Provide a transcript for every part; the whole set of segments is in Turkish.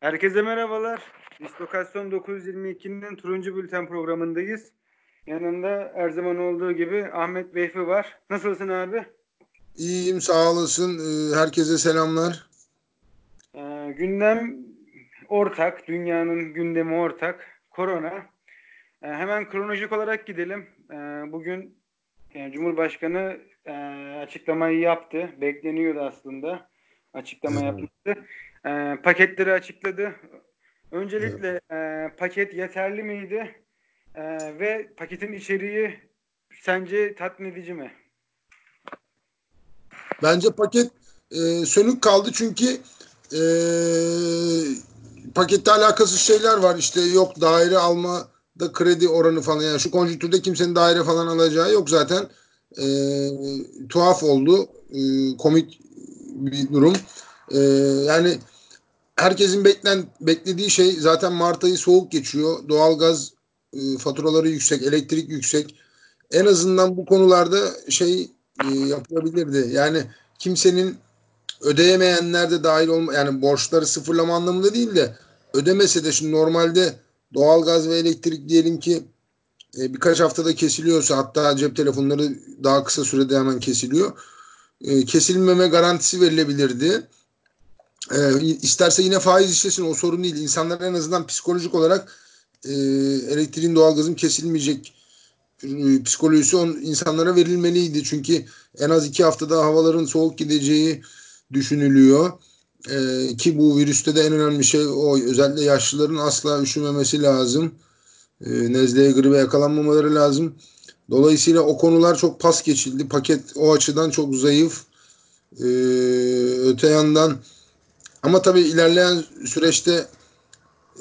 Herkese merhabalar. Dislokasyon 922'nin turuncu bülten programındayız. Yanında her zaman olduğu gibi Ahmet Beyfi var. Nasılsın abi? İyiyim sağ olasın. Ee, herkese selamlar. Ee, gündem ortak. Dünyanın gündemi ortak. Korona. Ee, hemen kronolojik olarak gidelim. Ee, bugün yani Cumhurbaşkanı e, açıklamayı yaptı. Bekleniyordu aslında. Açıklama yapmıştı e, paketleri açıkladı. Öncelikle evet. e, paket yeterli miydi? E, ve paketin içeriği sence tatmin edici mi? Bence paket e, sönük kaldı çünkü e, pakette alakasız şeyler var. İşte yok daire alma da kredi oranı falan. Yani şu konjüktürde kimsenin daire falan alacağı yok zaten. E, tuhaf oldu. E, komik bir durum. E, yani herkesin beklen beklediği şey zaten Mart ayı soğuk geçiyor. Doğalgaz e, faturaları yüksek, elektrik yüksek. En azından bu konularda şey e, yapılabilirdi. Yani kimsenin ödeyemeyenler de dahil olma yani borçları sıfırlama anlamında değil de ödemese de şimdi normalde doğalgaz ve elektrik diyelim ki e, birkaç haftada kesiliyorsa hatta cep telefonları daha kısa sürede hemen kesiliyor. E, kesilmeme garantisi verilebilirdi. E, isterse yine faiz işlesin o sorun değil. İnsanlar en azından psikolojik olarak e, elektriğin doğalgazın kesilmeyecek e, psikolojisi on, insanlara verilmeliydi. Çünkü en az iki haftada havaların soğuk gideceği düşünülüyor. E, ki bu virüste de en önemli şey o. Özellikle yaşlıların asla üşümemesi lazım. E, nezleye gribe yakalanmamaları lazım. Dolayısıyla o konular çok pas geçildi. Paket o açıdan çok zayıf. E, öte yandan ama tabii ilerleyen süreçte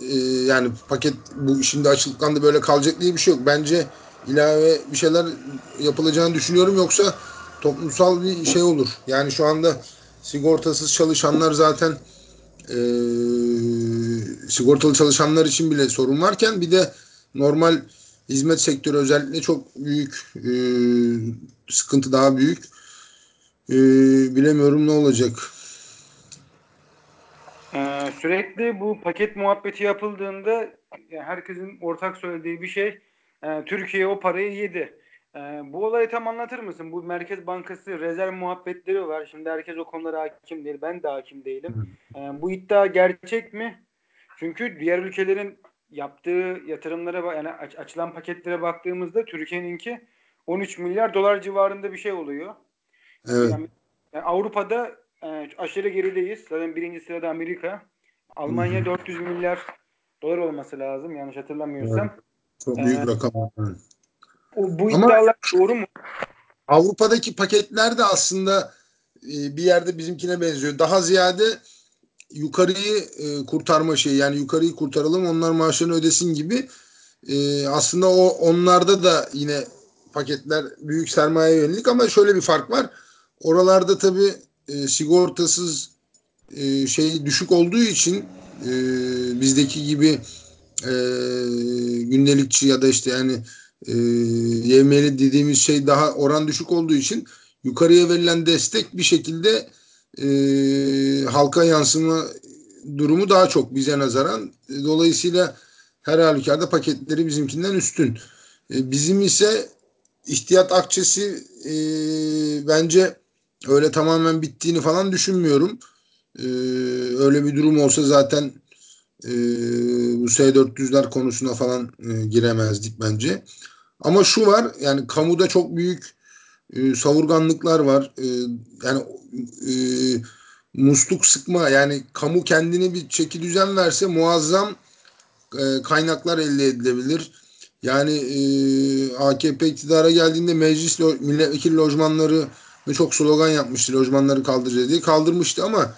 e, yani paket bu şimdi açıldıktan böyle kalacak diye bir şey yok. Bence ilave bir şeyler yapılacağını düşünüyorum. Yoksa toplumsal bir şey olur. Yani şu anda sigortasız çalışanlar zaten e, sigortalı çalışanlar için bile sorun varken bir de normal hizmet sektörü özellikle çok büyük e, sıkıntı daha büyük. E, bilemiyorum ne olacak. Ee, sürekli bu paket muhabbeti yapıldığında herkesin ortak söylediği bir şey e, Türkiye o parayı yedi. E, bu olayı tam anlatır mısın? Bu Merkez Bankası rezerv muhabbetleri var. Şimdi herkes o konulara hakim değil. Ben de hakim değilim. E, bu iddia gerçek mi? Çünkü diğer ülkelerin yaptığı yatırımlara yani aç, açılan paketlere baktığımızda Türkiye'ninki 13 milyar dolar civarında bir şey oluyor. Evet. Yani, yani Avrupa'da e, aşırı gerideyiz. Zaten birinci sırada Amerika. Almanya 400 milyar dolar olması lazım yanlış hatırlamıyorsam. Evet. Çok büyük ee, rakam. O, bu Ama iddialar doğru mu? Avrupa'daki paketler de aslında e, bir yerde bizimkine benziyor. Daha ziyade yukarıyı e, kurtarma şeyi yani yukarıyı kurtaralım onlar maaşlarını ödesin gibi e, aslında o onlarda da yine paketler büyük sermaye yönelik ama şöyle bir fark var. Oralarda tabii e, sigortasız e, şey düşük olduğu için e, bizdeki gibi e, gündelikçi ya da işte yani e, yevmeli dediğimiz şey daha oran düşük olduğu için yukarıya verilen destek bir şekilde e, halka yansıma durumu daha çok bize nazaran. Dolayısıyla her halükarda paketleri bizimkinden üstün. E, bizim ise ihtiyat akçesi e, bence öyle tamamen bittiğini falan düşünmüyorum. Ee, öyle bir durum olsa zaten e, bu S-400'ler konusuna falan e, giremezdik bence. Ama şu var yani kamuda çok büyük e, savurganlıklar var. E, yani e, musluk sıkma yani kamu kendine bir çeki düzen verse muazzam e, kaynaklar elde edilebilir. Yani e, AKP iktidara geldiğinde meclis lo, milletvekili lojmanları ve çok slogan yapmıştı lojmanları kaldıracağız diye. Kaldırmıştı ama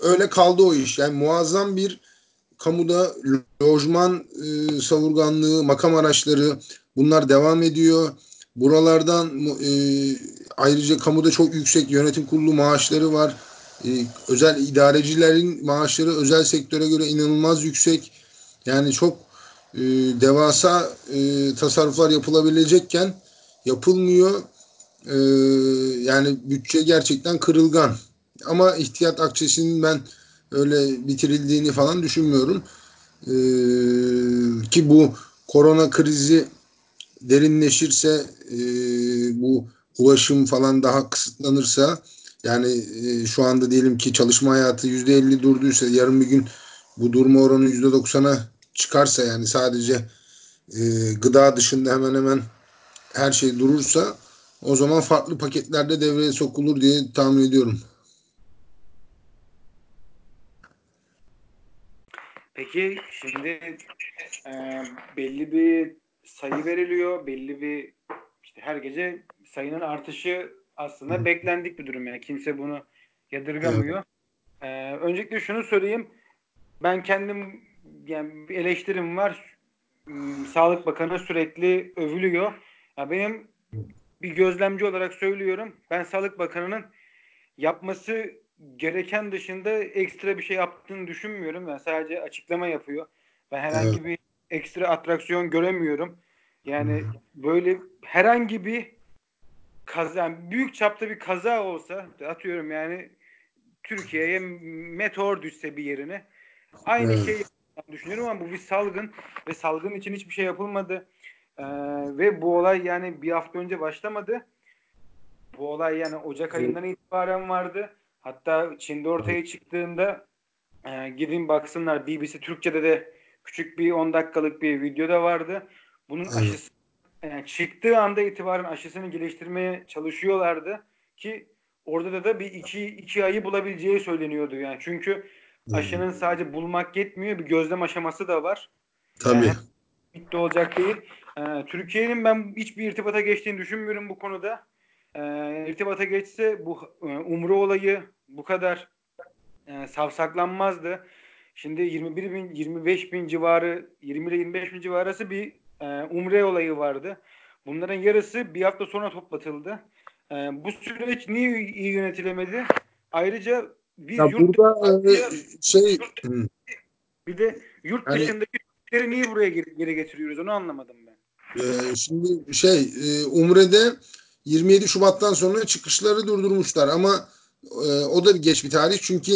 öyle kaldı o iş. Yani muazzam bir kamuda lojman e, savurganlığı, makam araçları bunlar devam ediyor. Buralardan e, ayrıca kamuda çok yüksek yönetim kurulu maaşları var. E, özel idarecilerin maaşları özel sektöre göre inanılmaz yüksek. Yani çok e, devasa e, tasarruflar yapılabilecekken yapılmıyor. E, yani bütçe gerçekten kırılgan. Ama ihtiyat akçesinin ben öyle bitirildiğini falan düşünmüyorum. Ee, ki bu korona krizi derinleşirse e, bu ulaşım falan daha kısıtlanırsa yani e, şu anda diyelim ki çalışma hayatı yüzde elli durduysa yarın bir gün bu durma oranı yüzde doksana çıkarsa yani sadece e, gıda dışında hemen hemen her şey durursa o zaman farklı paketlerde devreye sokulur diye tahmin ediyorum. Peki şimdi e, belli bir sayı veriliyor, belli bir işte her gece sayının artışı aslında beklendik bir durum yani kimse bunu yadırgamıyor. Ee, öncelikle şunu söyleyeyim. Ben kendim yani bir eleştirim var. Hmm, Sağlık Bakanı sürekli övülüyor. Ya benim bir gözlemci olarak söylüyorum. Ben Sağlık Bakanı'nın yapması gereken dışında ekstra bir şey yaptığını düşünmüyorum. Yani sadece açıklama yapıyor. Ben herhangi evet. bir ekstra atraksiyon göremiyorum. Yani böyle herhangi bir kaza, yani büyük çapta bir kaza olsa atıyorum yani Türkiye'ye meteor düşse bir yerine aynı evet. şey düşünüyorum ama bu bir salgın ve salgın için hiçbir şey yapılmadı. Ee, ve bu olay yani bir hafta önce başlamadı. Bu olay yani Ocak ayından itibaren vardı. Hatta Çin'de ortaya çıktığında e, gidin baksınlar BBC Türkçe'de de küçük bir 10 dakikalık bir video da vardı. Bunun aşısı yani çıktığı anda itibaren aşısını geliştirmeye çalışıyorlardı ki orada da, da bir iki, iki ayı bulabileceği söyleniyordu yani. Çünkü aşının sadece bulmak yetmiyor bir gözlem aşaması da var. Tabii. Yani bitti olacak değil. Ee, Türkiye'nin ben hiçbir irtibata geçtiğini düşünmüyorum bu konuda. Ee, irtibata geçse bu e, umre olayı bu kadar e, savsaklanmazdı. Şimdi 21 bin, 25 bin civarı, 20 ile 25 bin civarı arası bir e, umre olayı vardı. Bunların yarısı bir hafta sonra toplatıldı. E, bu süreç niye iyi yönetilemedi? Ayrıca biz ya yurt burada e, şey bir de yurt dışındaki Türkleri niye buraya geri, geri getiriyoruz onu anlamadım ben. E, şimdi şey e, Umre'de 27 Şubat'tan sonra çıkışları durdurmuşlar ama e, o da bir geç bir tarih çünkü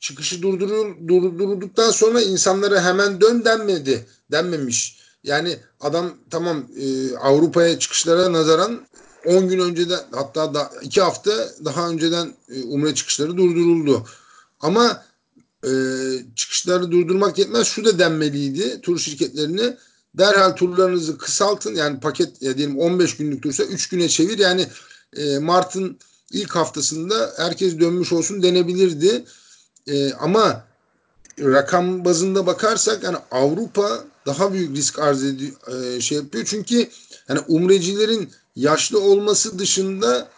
çıkışı durdurul, durdurulduktan sonra insanlara hemen dön denmedi denmemiş. Yani adam tamam e, Avrupa'ya çıkışlara nazaran 10 gün önceden hatta da 2 hafta daha önceden e, Umre çıkışları durduruldu. Ama e, çıkışları durdurmak yetmez. Şu da denmeliydi tur şirketlerine. Derhal turlarınızı kısaltın. Yani paket ya diyelim 15 günlük tursa 3 güne çevir. Yani e, Mart'ın ilk haftasında herkes dönmüş olsun denebilirdi. E, ama rakam bazında bakarsak yani Avrupa daha büyük risk arz ediyor, e, şey yapıyor. Çünkü yani umrecilerin yaşlı olması dışında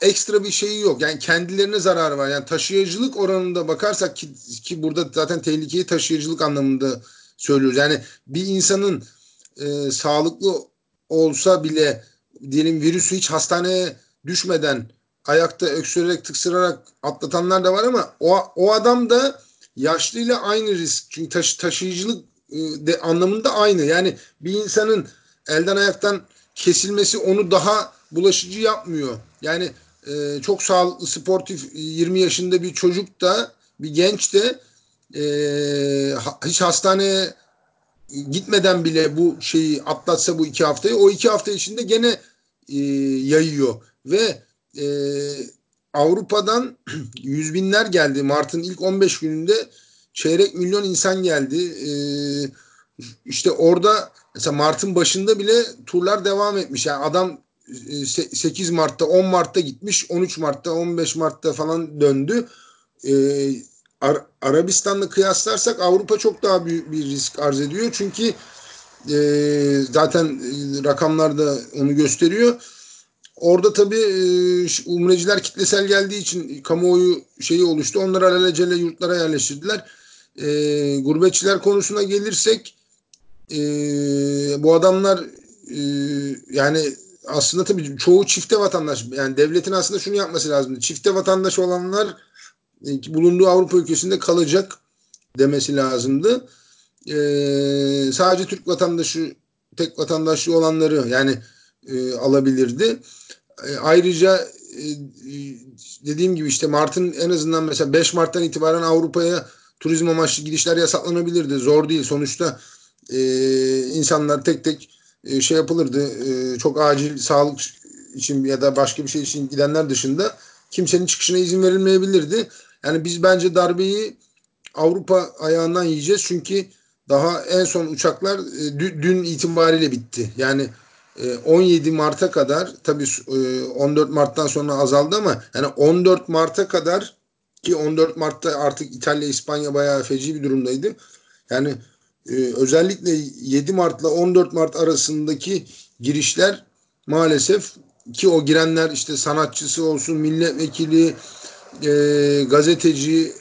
ekstra bir şeyi yok. Yani kendilerine zararı var. Yani taşıyıcılık oranında bakarsak ki, ki burada zaten tehlikeyi taşıyıcılık anlamında söylüyoruz. Yani bir insanın e, sağlıklı olsa bile diyelim virüsü hiç hastaneye düşmeden ayakta öksürerek tıksırarak atlatanlar da var ama o, o adam da yaşlıyla aynı risk. Çünkü taşı, taşıyıcılık e, de anlamında aynı. Yani bir insanın elden ayaktan kesilmesi onu daha bulaşıcı yapmıyor. Yani e, çok sağlıklı, sportif 20 yaşında bir çocuk da bir genç de e, hiç hastaneye gitmeden bile bu şeyi atlatsa bu iki haftayı o iki hafta içinde gene e, yayıyor ve e, Avrupa'dan yüz binler geldi. Mart'ın ilk 15 gününde çeyrek milyon insan geldi. E, işte orada mesela Mart'ın başında bile turlar devam etmiş. Yani adam 8 e, Mart'ta 10 Mart'ta gitmiş 13 Mart'ta 15 Mart'ta falan döndü. Ee, Ar- Arabistan'la kıyaslarsak Avrupa çok daha büyük bir risk arz ediyor. Çünkü e, zaten e, rakamlar da onu gösteriyor. Orada tabii e, umreciler kitlesel geldiği için kamuoyu şeyi oluştu. Onları alelacele yurtlara yerleştirdiler. E, gurbetçiler konusuna gelirsek e, bu adamlar e, yani aslında tabii çoğu çifte vatandaş yani devletin aslında şunu yapması lazım. Çifte vatandaş olanlar bulunduğu Avrupa ülkesinde kalacak demesi lazımdı. E, sadece Türk vatandaşı tek vatandaşlığı olanları yani e, alabilirdi. E, ayrıca e, dediğim gibi işte Mart'ın en azından mesela 5 Mart'tan itibaren Avrupa'ya turizm amaçlı gidişler yasaklanabilirdi. Zor değil. Sonuçta e, insanlar tek tek e, şey yapılırdı. E, çok acil sağlık için ya da başka bir şey için gidenler dışında kimsenin çıkışına izin verilmeyebilirdi. Yani biz bence darbeyi Avrupa ayağından yiyeceğiz. Çünkü daha en son uçaklar e, dün itibariyle bitti. Yani 17 e, Mart'a kadar tabii 14 e, Mart'tan sonra azaldı ama yani 14 Mart'a kadar ki 14 Mart'ta artık İtalya İspanya bayağı feci bir durumdaydı. Yani özellikle 7 Mart'la 14 Mart arasındaki girişler maalesef ki o girenler işte sanatçısı olsun milletvekili gazeteci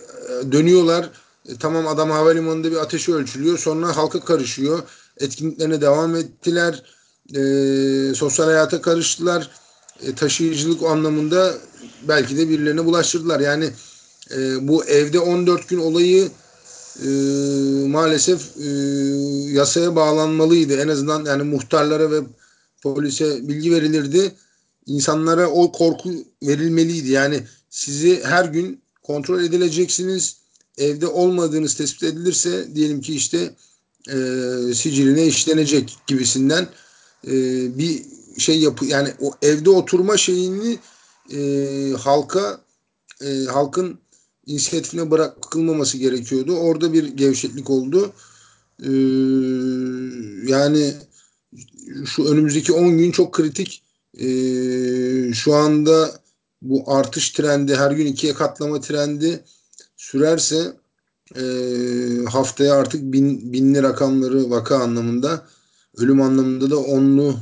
dönüyorlar e, tamam adam havalimanında bir ateşi ölçülüyor. Sonra halka karışıyor. Etkinliklerine devam ettiler. E, sosyal hayata karıştılar. E, taşıyıcılık anlamında belki de birilerine bulaştırdılar. Yani e, bu evde 14 gün olayı e, maalesef e, yasaya bağlanmalıydı. En azından yani muhtarlara ve polise bilgi verilirdi. İnsanlara o korku verilmeliydi. Yani sizi her gün kontrol edileceksiniz evde olmadığınız tespit edilirse diyelim ki işte e, siciline işlenecek gibisinden e, bir şey yapı yani o evde oturma şeyini e, halka e, halkın inisiyatifine bırakılmaması gerekiyordu. Orada bir gevşeklik oldu. E, yani şu önümüzdeki 10 gün çok kritik. E, şu anda bu artış trendi her gün ikiye katlama trendi sürerse e, haftaya artık bin, binli rakamları vaka anlamında ölüm anlamında da onlu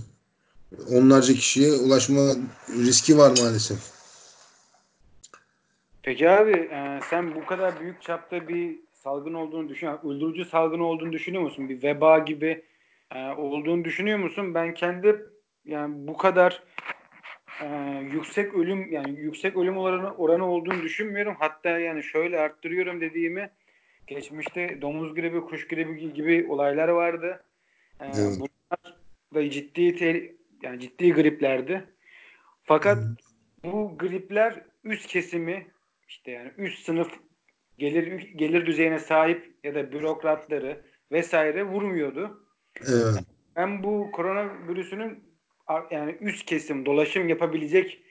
onlarca kişiye ulaşma riski var maalesef. Peki abi e, sen bu kadar büyük çapta bir salgın olduğunu düşünüyor öldürücü salgın olduğunu düşünüyor musun? Bir veba gibi e, olduğunu düşünüyor musun? Ben kendi yani bu kadar e, yüksek ölüm yani yüksek ölüm oranı, oranı olduğunu düşünmüyorum. Hatta yani şöyle arttırıyorum dediğimi geçmişte domuz gribi, kuş gribi gibi olaylar vardı. E, evet. Bunlar da ciddi te, yani ciddi griplerdi. Fakat bu gripler üst kesimi işte yani üst sınıf gelir gelir düzeyine sahip ya da bürokratları vesaire vurmuyordu. Evet. Ben bu koronavirüsünün yani üst kesim dolaşım yapabilecek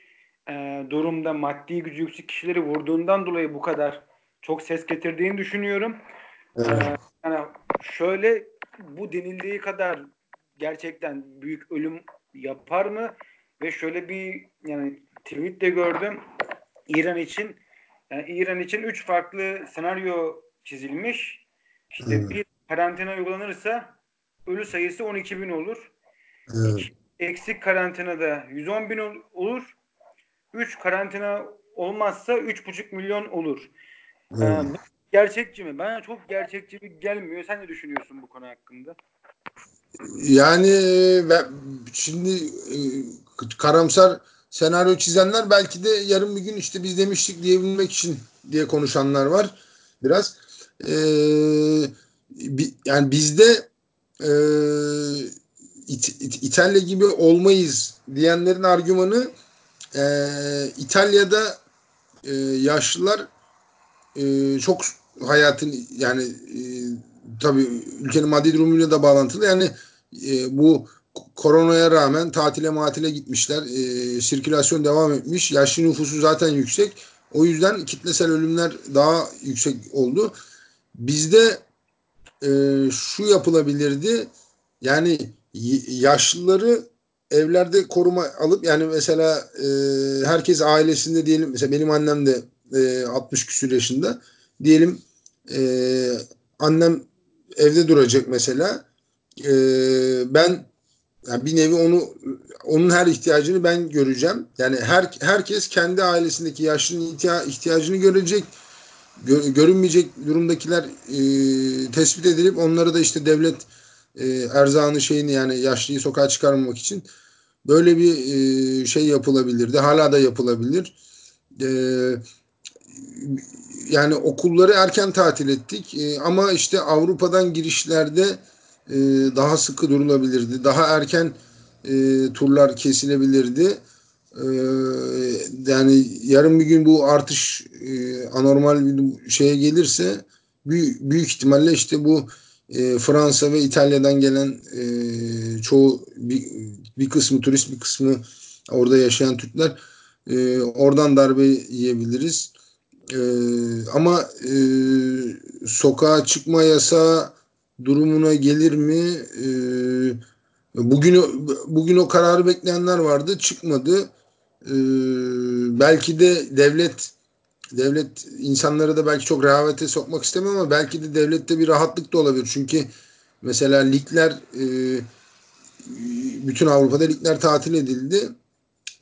e, durumda maddi gücü yüksek kişileri vurduğundan dolayı bu kadar çok ses getirdiğini düşünüyorum. Evet. E, yani şöyle bu denildiği kadar gerçekten büyük ölüm yapar mı? Ve şöyle bir yani tweet de gördüm. İran için yani İran için üç farklı senaryo çizilmiş. İşte evet. bir karantina uygulanırsa ölü sayısı 12 bin olur. Evet. Eksik karantinada 110 bin olur. 3 karantina olmazsa 3,5 milyon olur. Evet. Ee, gerçekçi mi? Bana çok gerçekçi bir gelmiyor. Sen ne düşünüyorsun bu konu hakkında? Yani ben şimdi e, karamsar senaryo çizenler belki de yarın bir gün işte biz demiştik diyebilmek için diye konuşanlar var biraz. Ee, yani bizde e, İt, İt, İtalya gibi olmayız diyenlerin argümanı e, İtalya'da e, yaşlılar e, çok hayatın yani e, tabii ülkenin maddi durumuyla da bağlantılı. Yani e, bu koronaya rağmen tatile matile gitmişler. E, sirkülasyon devam etmiş. Yaşlı nüfusu zaten yüksek. O yüzden kitlesel ölümler daha yüksek oldu. Bizde e, şu yapılabilirdi. Yani yaşlıları evlerde koruma alıp yani mesela e, herkes ailesinde diyelim mesela benim annem de e, 60 küsur yaşında diyelim e, annem evde duracak mesela e, ben yani bir nevi onu onun her ihtiyacını ben göreceğim. Yani her herkes kendi ailesindeki yaşlının ihtiyacını görecek. Gör, görünmeyecek durumdakiler e, tespit edilip onları da işte devlet e, erzağını şeyini yani yaşlıyı sokağa çıkarmamak için böyle bir e, şey yapılabilirdi. Hala da yapılabilir. E, yani okulları erken tatil ettik e, ama işte Avrupa'dan girişlerde e, daha sıkı durulabilirdi. Daha erken e, turlar kesilebilirdi. E, yani yarın bir gün bu artış e, anormal bir şeye gelirse büyük, büyük ihtimalle işte bu e, Fransa ve İtalya'dan gelen e, çoğu bir, bir kısmı turist bir kısmı orada yaşayan Türkler e, oradan darbe yiyebiliriz. E, ama e, sokağa çıkma yasağı durumuna gelir mi? E, bugün bugün o kararı bekleyenler vardı, çıkmadı. E, belki de devlet devlet insanları da belki çok rehavete sokmak istemiyor ama belki de devlette bir rahatlık da olabilir. Çünkü mesela ligler e, bütün Avrupa'da ligler tatil edildi.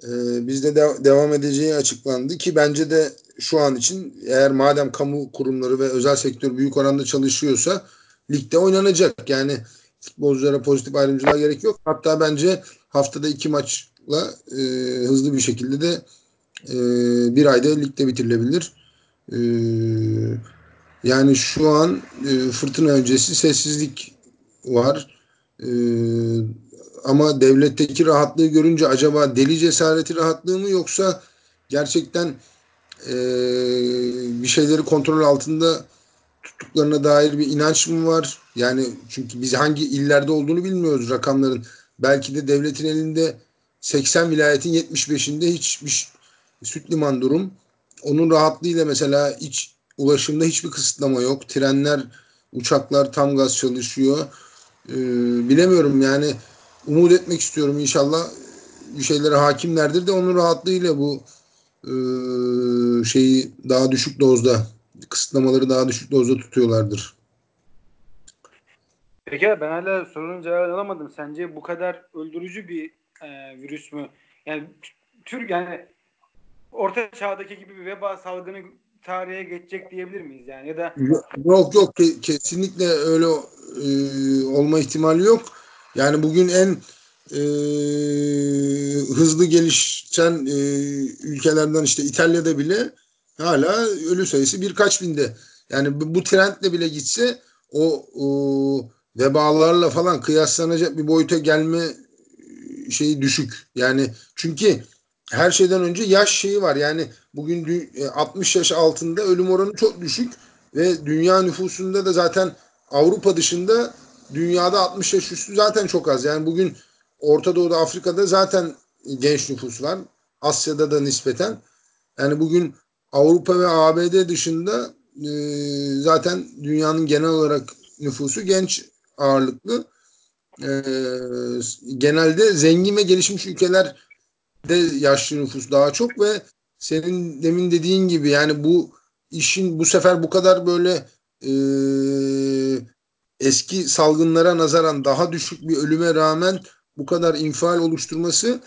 E, bizde de devam edeceği açıklandı ki bence de şu an için eğer madem kamu kurumları ve özel sektör büyük oranda çalışıyorsa ligde oynanacak. Yani futbolculara pozitif ayrımcılığa gerek yok. Hatta bence haftada iki maçla e, hızlı bir şekilde de e, bir ayda ligde bitirilebilir. E, yani şu an e, fırtına öncesi sessizlik var. E, ama devletteki rahatlığı görünce acaba deli cesareti rahatlığı mı yoksa gerçekten e, bir şeyleri kontrol altında tuttuklarına dair bir inanç mı var? Yani çünkü biz hangi illerde olduğunu bilmiyoruz rakamların. Belki de devletin elinde 80 vilayetin 75'inde hiçbir süt liman durum. Onun rahatlığıyla mesela iç ulaşımda hiçbir kısıtlama yok. Trenler, uçaklar tam gaz çalışıyor. Ee, bilemiyorum yani umut etmek istiyorum inşallah bir şeylere hakimlerdir de onun rahatlığıyla bu e, şeyi daha düşük dozda kısıtlamaları daha düşük dozda tutuyorlardır. Peki ben hala sorunun cevabını alamadım. Sence bu kadar öldürücü bir e, virüs mü? Yani tür yani orta çağdaki gibi bir veba salgını tarihe geçecek diyebilir miyiz yani ya da yok yok kesinlikle öyle e, olma ihtimali yok. Yani bugün en e, hızlı gelişen e, ülkelerden işte İtalya'da bile hala ölü sayısı birkaç binde. Yani bu, bu trendle bile gitse o, o vebalarla falan kıyaslanacak bir boyuta gelme şeyi düşük. Yani çünkü her şeyden önce yaş şeyi var. Yani bugün 60 yaş altında ölüm oranı çok düşük ve dünya nüfusunda da zaten Avrupa dışında dünyada 60 yaş üstü zaten çok az. Yani bugün Orta Doğu'da Afrika'da zaten genç nüfus var. Asya'da da nispeten. Yani bugün Avrupa ve ABD dışında e, zaten dünyanın genel olarak nüfusu genç ağırlıklı. E, genelde zengin ve gelişmiş ülkeler de yaşlı nüfus daha çok ve senin demin dediğin gibi yani bu işin bu sefer bu kadar böyle e, eski salgınlara nazaran daha düşük bir ölüme rağmen bu kadar infial oluşturması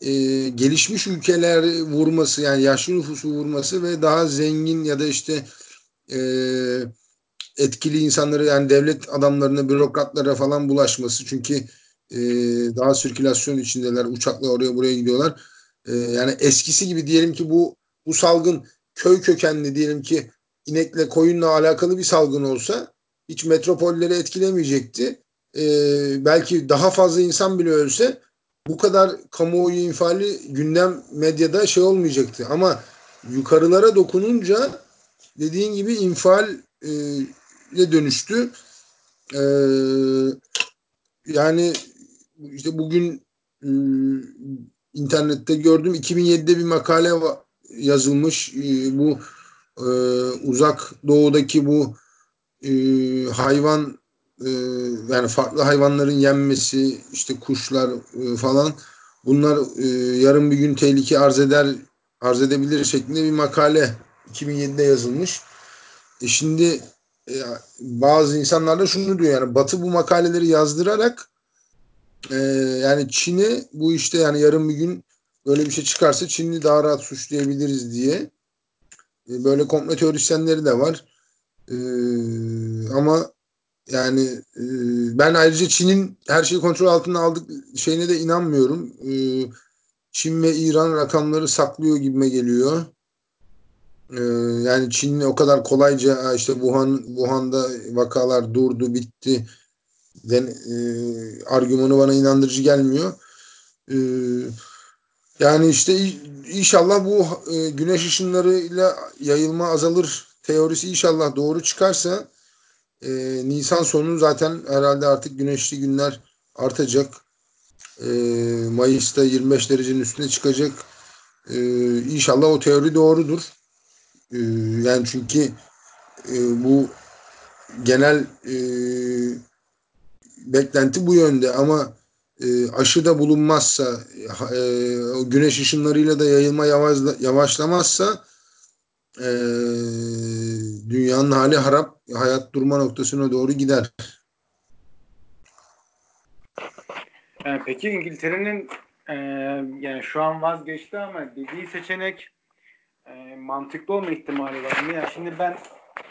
e, gelişmiş ülkeler vurması yani yaşlı nüfusu vurması ve daha zengin ya da işte e, etkili insanları yani devlet adamlarına bürokratlara falan bulaşması. Çünkü e, daha sirkülasyon içindeler uçakla oraya buraya gidiyorlar e, yani eskisi gibi diyelim ki bu bu salgın köy kökenli diyelim ki inekle koyunla alakalı bir salgın olsa hiç metropolleri etkilemeyecekti. Ee, belki daha fazla insan bile ölse bu kadar kamuoyu infiali gündem medyada şey olmayacaktı. Ama yukarılara dokununca dediğin gibi infial e, dönüştü. E, yani işte bugün e, internette gördüm 2007'de bir makale yazılmış. E, bu e, uzak doğudaki bu hayvan yani farklı hayvanların yenmesi işte kuşlar falan bunlar yarın bir gün tehlike arz eder arz edebilir şeklinde bir makale 2007'de yazılmış. E şimdi bazı insanlar da şunu diyor yani Batı bu makaleleri yazdırarak e, yani Çin'i bu işte yani yarın bir gün böyle bir şey çıkarsa Çin'i daha rahat suçlayabiliriz diye e, böyle komple teorisyenleri de var. E, ama yani e, ben ayrıca Çin'in her şeyi kontrol altına aldık şeyine de inanmıyorum. E, Çin ve İran rakamları saklıyor gibime geliyor. Yani Çin o kadar kolayca işte Wuhan Wuhan'da vakalar durdu, bitti. Den, e, argümanı bana inandırıcı gelmiyor. E, yani işte inşallah bu e, güneş ışınlarıyla yayılma azalır teorisi inşallah doğru çıkarsa e, Nisan sonu zaten herhalde artık güneşli günler artacak. E, Mayıs'ta 25 derecenin üstüne çıkacak. E, inşallah o teori doğrudur. E, yani çünkü e, bu genel e, beklenti bu yönde ama e, aşı da bulunmazsa e, güneş ışınlarıyla da yayılma yavaşla, yavaşlamazsa e, dünyanın hali harap hayat durma noktasına doğru gider. Yani peki İngiltere'nin e, yani şu an vazgeçti ama dediği seçenek e, mantıklı olma ihtimali var mı? Yani şimdi ben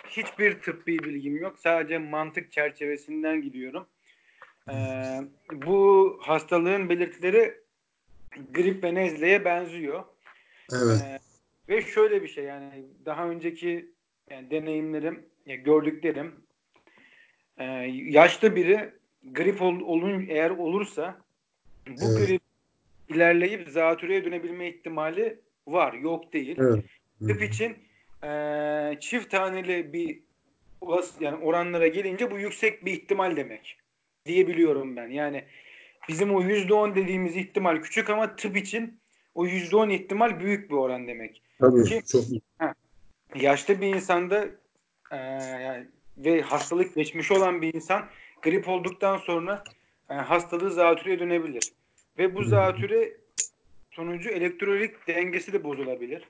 hiçbir tıbbi bilgim yok. Sadece mantık çerçevesinden gidiyorum. E, bu hastalığın belirtileri grip ve nezleye benziyor. Evet. E, ve şöyle bir şey yani daha önceki yani deneyimlerim, yani gördüklerim e, yaşlı biri grip ol, olun eğer olursa bu Evet. grip ilerleyip zatürreye dönebilme ihtimali var. Yok değil. Evet. Tıp için e, çift taneli bir yani oranlara gelince bu yüksek bir ihtimal demek diyebiliyorum ben. Yani bizim o yüzde on dediğimiz ihtimal küçük ama tıp için o yüzde on ihtimal büyük bir oran demek. Tabii. Ki Çok yaşlı bir insanda e, yani ve hastalık geçmiş olan bir insan grip olduktan sonra e, hastalığı zatürreye dönebilir. Ve bu zatüre sonucu elektrolit dengesi de bozulabilir.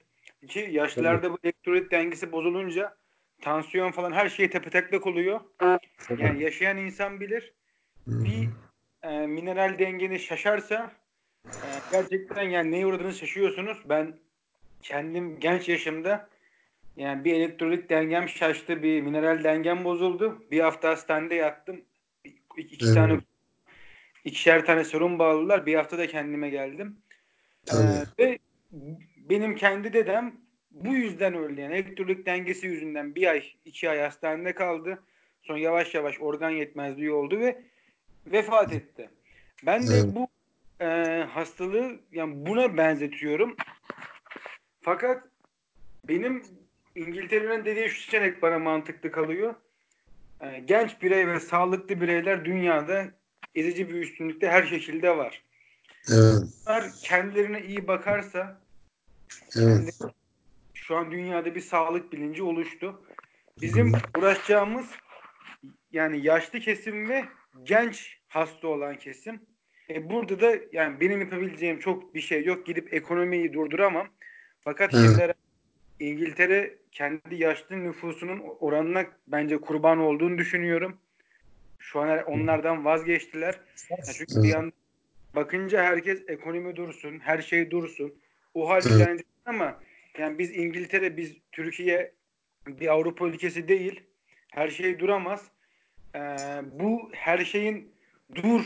Ki yaşlılarda bu elektrolit dengesi bozulunca tansiyon falan her şey tepeteklek oluyor. Yani yaşayan insan bilir. Bir e, mineral dengeni şaşarsa e, gerçekten yani neye uğradığınızı şaşıyorsunuz. Ben kendim genç yaşımda yani bir elektrolit dengem şaştı, bir mineral dengem bozuldu. Bir hafta hastanede yattım. İki, Evet. tane ikişer tane sorun bağlılar. Bir hafta da kendime geldim. Tabii. Ee, ve benim kendi dedem bu yüzden öldü. Yani elektrolit dengesi yüzünden bir ay, iki ay hastanede kaldı. Sonra yavaş yavaş organ yetmezliği oldu ve vefat etti. Ben de Evet. bu e, hastalığı yani buna benzetiyorum. Fakat benim İngiltere'nin dediği şu seçenek bana mantıklı kalıyor. E, genç birey ve sağlıklı bireyler dünyada ezici bir üstünlükte her şekilde var. Evet. Bunlar kendilerine iyi bakarsa Evet. şu an dünyada bir sağlık bilinci oluştu. Bizim uğraşacağımız yani yaşlı kesim ve genç hasta olan kesim. E burada da yani benim yapabileceğim çok bir şey yok. Gidip ekonomiyi durduramam. Fakat Evet. İngiltere kendi yaşlı nüfusunun oranına bence kurban olduğunu düşünüyorum. Şu an onlardan vazgeçtiler. Ya çünkü bir yandan bakınca herkes ekonomi dursun, her şey dursun. O hal Evet. düzenli ama yani biz İngiltere, biz Türkiye bir Avrupa ülkesi değil. Her şey duramaz. Ee, bu her şeyin dur.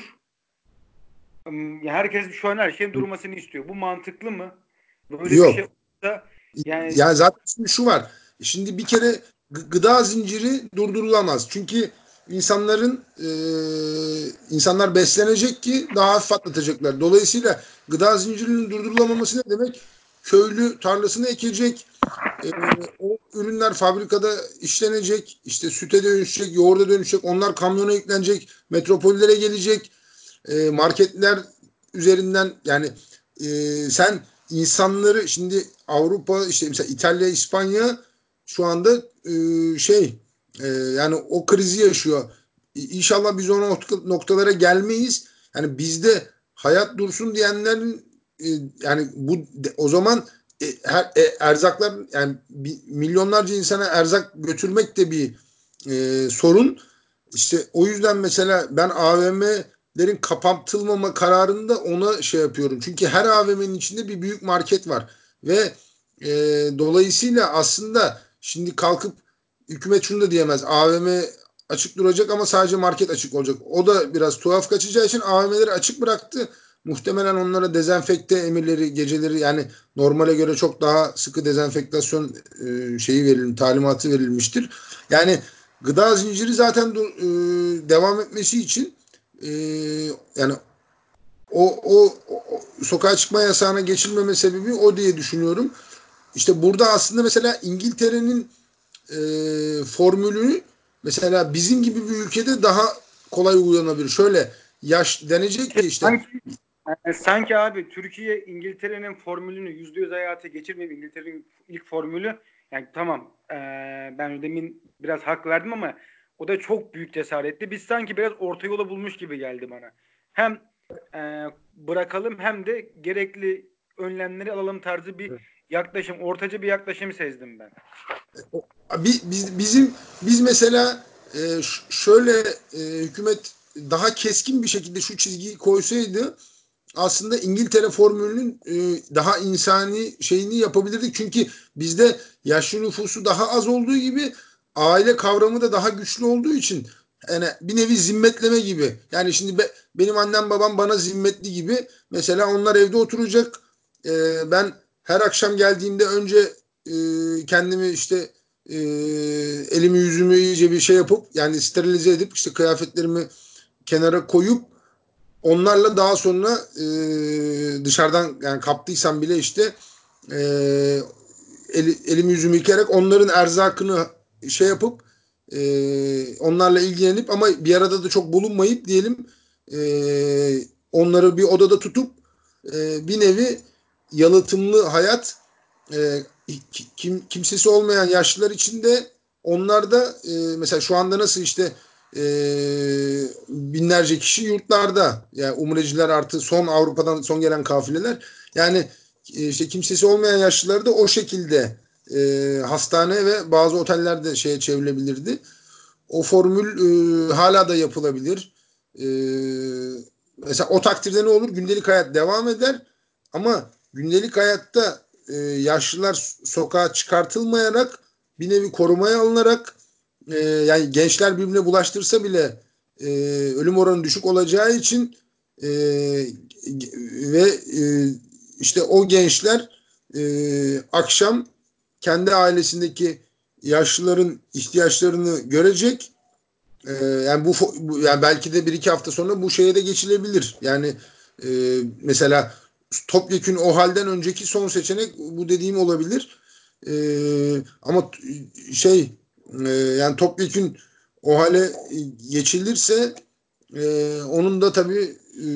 Herkes şu an her şeyin durmasını istiyor. Bu mantıklı mı? Böyle Yok. bir şey olsa yani Yani zaten şimdi şu var. Şimdi bir kere gı- gıda zinciri durdurulamaz. Çünkü insanların e, insanlar beslenecek ki daha hafif atlatacaklar. Dolayısıyla gıda zincirinin durdurulamaması ne demek? Köylü tarlasını ekecek. e, o ürünler fabrikada işlenecek. işte süte dönüşecek, yoğurda dönüşecek. Onlar kamyona yüklenecek. Metropollere gelecek. E, marketler üzerinden yani e, sen insanları şimdi Avrupa işte mesela İtalya, İspanya şu anda e, şey e, yani o krizi yaşıyor. İnşallah biz o nokta- noktalara gelmeyiz. Yani bizde hayat dursun diyenlerin yani bu o zaman e, her, e, erzaklar yani milyonlarca insana erzak götürmek de bir e, sorun. İşte o yüzden mesela ben AVM'lerin kapatılmama kararında ona şey yapıyorum. Çünkü her AVM'nin içinde bir büyük market var. Ve e, dolayısıyla aslında şimdi kalkıp hükümet şunu da diyemez. AVM açık duracak ama sadece market açık olacak. O da biraz tuhaf kaçacağı için AVM'leri açık bıraktı. Muhtemelen onlara dezenfekte emirleri geceleri yani normale göre çok daha sıkı dezenfektasyon e, şeyi verilmiş, talimatı verilmiştir. Yani gıda zinciri zaten e, devam etmesi için e, yani o, o, o sokağa çıkma yasağına geçilmeme sebebi o diye düşünüyorum. İşte burada aslında mesela İngiltere'nin e, formülü mesela bizim gibi bir ülkede daha kolay uygulanabilir. Şöyle yaş denecek ki işte yani sanki abi Türkiye İngiltere'nin formülünü yüzde yüz hayata geçirmeyip İngiltere'nin ilk formülü yani tamam ee, ben demin biraz hak verdim ama o da çok büyük cesaretti. Biz sanki biraz orta yola bulmuş gibi geldi bana. Hem e, bırakalım hem de gerekli önlemleri alalım tarzı bir yaklaşım, ortaca bir yaklaşım sezdim ben. Biz, bizim biz mesela e, şöyle e, hükümet daha keskin bir şekilde şu çizgiyi koysaydı aslında İngiltere formülünün e, daha insani şeyini yapabilirdik. Çünkü bizde yaşlı nüfusu daha az olduğu gibi aile kavramı da daha güçlü olduğu için yani bir nevi zimmetleme gibi. Yani şimdi be, benim annem babam bana zimmetli gibi. Mesela onlar evde oturacak. E, ben her akşam geldiğimde önce e, kendimi işte e, elimi yüzümü iyice bir şey yapıp yani sterilize edip işte kıyafetlerimi kenara koyup onlarla daha sonra e, dışarıdan yani kaptıysam bile işte e, el, elimi yüzümü yıkayarak onların erzakını şey yapıp e, onlarla ilgilenip ama bir arada da çok bulunmayıp diyelim e, onları bir odada tutup e, bir nevi yalıtımlı hayat e, kim, kimsesi olmayan yaşlılar için de onlar da e, mesela şu anda nasıl işte e, binlerce kişi yurtlarda yani umreciler artı son Avrupa'dan son gelen kafileler yani e, işte kimsesi olmayan yaşlıları da o şekilde e, hastane ve bazı otellerde şeye çevrilebilirdi. O formül e, hala da yapılabilir. E, mesela o takdirde ne olur? Gündelik hayat devam eder ama gündelik hayatta e, yaşlılar sokağa çıkartılmayarak bir nevi korumaya alınarak e, yani gençler birbirine bulaştırsa bile e, ölüm oranı düşük olacağı için e, ve e, işte o gençler e, akşam kendi ailesindeki yaşlıların ihtiyaçlarını görecek. E, yani bu yani belki de bir iki hafta sonra bu şeye de geçilebilir. Yani e, mesela topyekün o halden önceki son seçenek bu dediğim olabilir. E, ama şey e, yani topyekün o hale geçilirse e, onun da tabii e,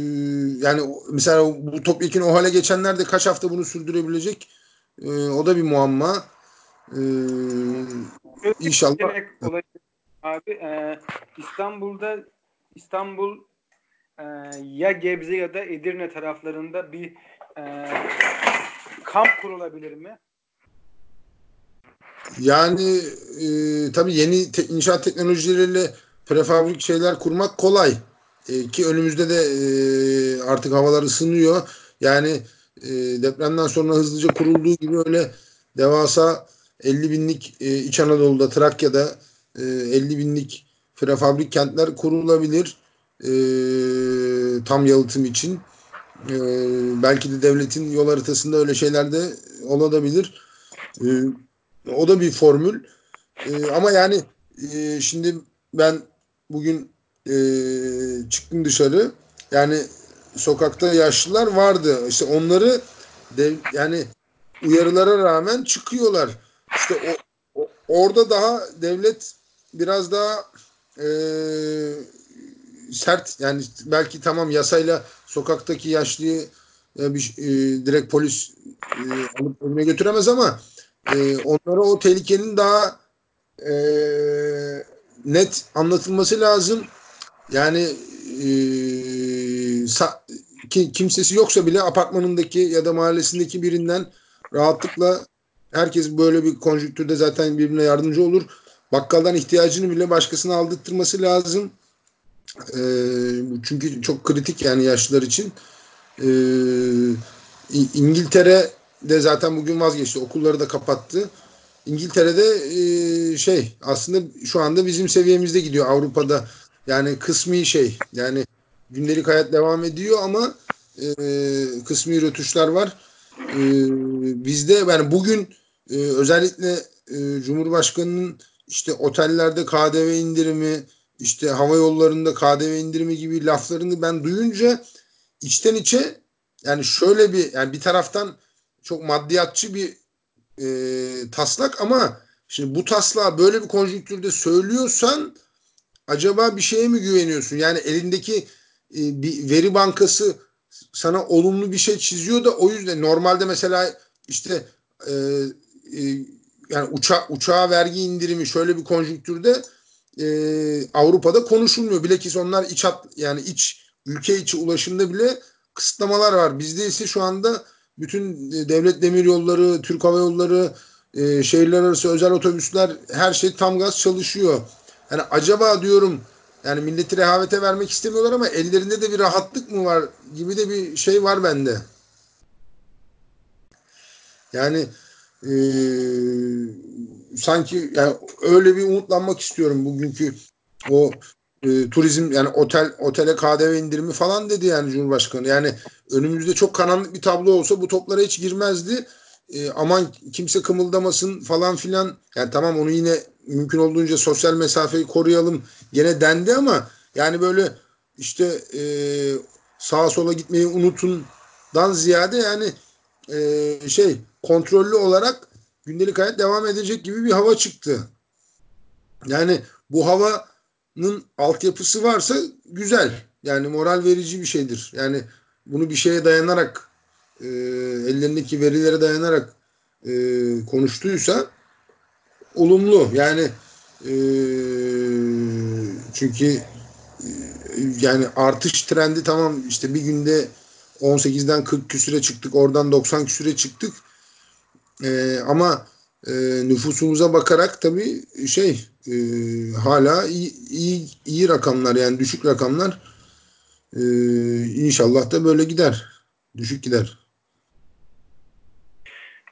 yani mesela bu topyekün o hale geçenler de kaç hafta bunu sürdürebilecek e, o da bir muamma. E, inşallah. Abi e, İstanbul'da İstanbul e, ya Gebze ya da Edirne taraflarında bir e, kamp kurulabilir mi? Yani e, tabii yeni te, inşaat teknolojileriyle prefabrik şeyler kurmak kolay. E, ki önümüzde de e, artık havalar ısınıyor. Yani e, depremden sonra hızlıca kurulduğu gibi öyle devasa 50 binlik e, İç Anadolu'da, Trakya'da e, 50 binlik prefabrik kentler kurulabilir. E, tam yalıtım için. E, belki de devletin yol haritasında öyle şeyler de olabilir. E, o da bir formül. E, ama yani e, şimdi ben bugün e, çıktım dışarı. Yani sokakta yaşlılar vardı. İşte onları dev, yani uyarılara rağmen çıkıyorlar. İşte o, o orada daha devlet biraz daha e, sert yani belki tamam yasayla sokaktaki yaşlıyı e, bir, e, direkt polis e, alıp önüne götüremez ama e, onlara o tehlikenin daha e, net anlatılması lazım. Yani e, sa, ki, kimsesi yoksa bile apartmanındaki ya da mahallesindeki birinden rahatlıkla herkes böyle bir konjüktürde zaten birbirine yardımcı olur. Bakkaldan ihtiyacını bile başkasına aldırtması lazım. E, çünkü çok kritik yani yaşlılar için. E, İngiltere de zaten bugün vazgeçti. Okulları da kapattı. İngiltere'de e, şey aslında şu anda bizim seviyemizde gidiyor Avrupa'da. Yani kısmi şey yani gündelik hayat devam ediyor ama e, kısmi rötuşlar var. E, bizde yani bugün e, özellikle e, Cumhurbaşkanı'nın işte otellerde KDV indirimi, işte hava yollarında KDV indirimi gibi laflarını ben duyunca içten içe yani şöyle bir yani bir taraftan çok maddiyatçı bir e, taslak ama Şimdi bu taslağı böyle bir konjonktürde söylüyorsan acaba bir şeye mi güveniyorsun? Yani elindeki e, bir veri bankası sana olumlu bir şey çiziyor da o yüzden normalde mesela işte e, e, yani uça, uçağa vergi indirimi şöyle bir konjonktürde e, Avrupa'da konuşulmuyor. Bilakis onlar iç hat, yani iç ülke içi ulaşımda bile kısıtlamalar var. Bizde ise şu anda bütün devlet demir yolları, Türk Hava Yolları, e, şehirler arası özel otobüsler her şey tam gaz çalışıyor. Yani acaba diyorum yani milleti rehavete vermek istemiyorlar ama ellerinde de bir rahatlık mı var gibi de bir şey var bende. Yani e, sanki yani öyle bir umutlanmak istiyorum bugünkü o e, turizm yani otel otele KDV indirimi falan dedi yani Cumhurbaşkanı. Yani önümüzde çok karanlık bir tablo olsa bu toplara hiç girmezdi. E, aman kimse kımıldamasın falan filan. Yani tamam onu yine mümkün olduğunca sosyal mesafeyi koruyalım gene dendi ama yani böyle işte e, sağa sola gitmeyi unutundan ziyade yani e, şey kontrollü olarak gündelik hayat devam edecek gibi bir hava çıktı. Yani bu havanın altyapısı varsa güzel. Yani moral verici bir şeydir. Yani bunu bir şeye dayanarak e, ellerindeki verilere dayanarak e, konuştuysa olumlu. Yani e, çünkü e, yani artış trendi tamam işte bir günde 18'den 40 küsüre çıktık. Oradan 90 küsüre çıktık. E, ama e, nüfusumuza bakarak tabii şey e, hala iyi, iyi, iyi rakamlar yani düşük rakamlar e, inşallah da böyle gider. Düşük gider.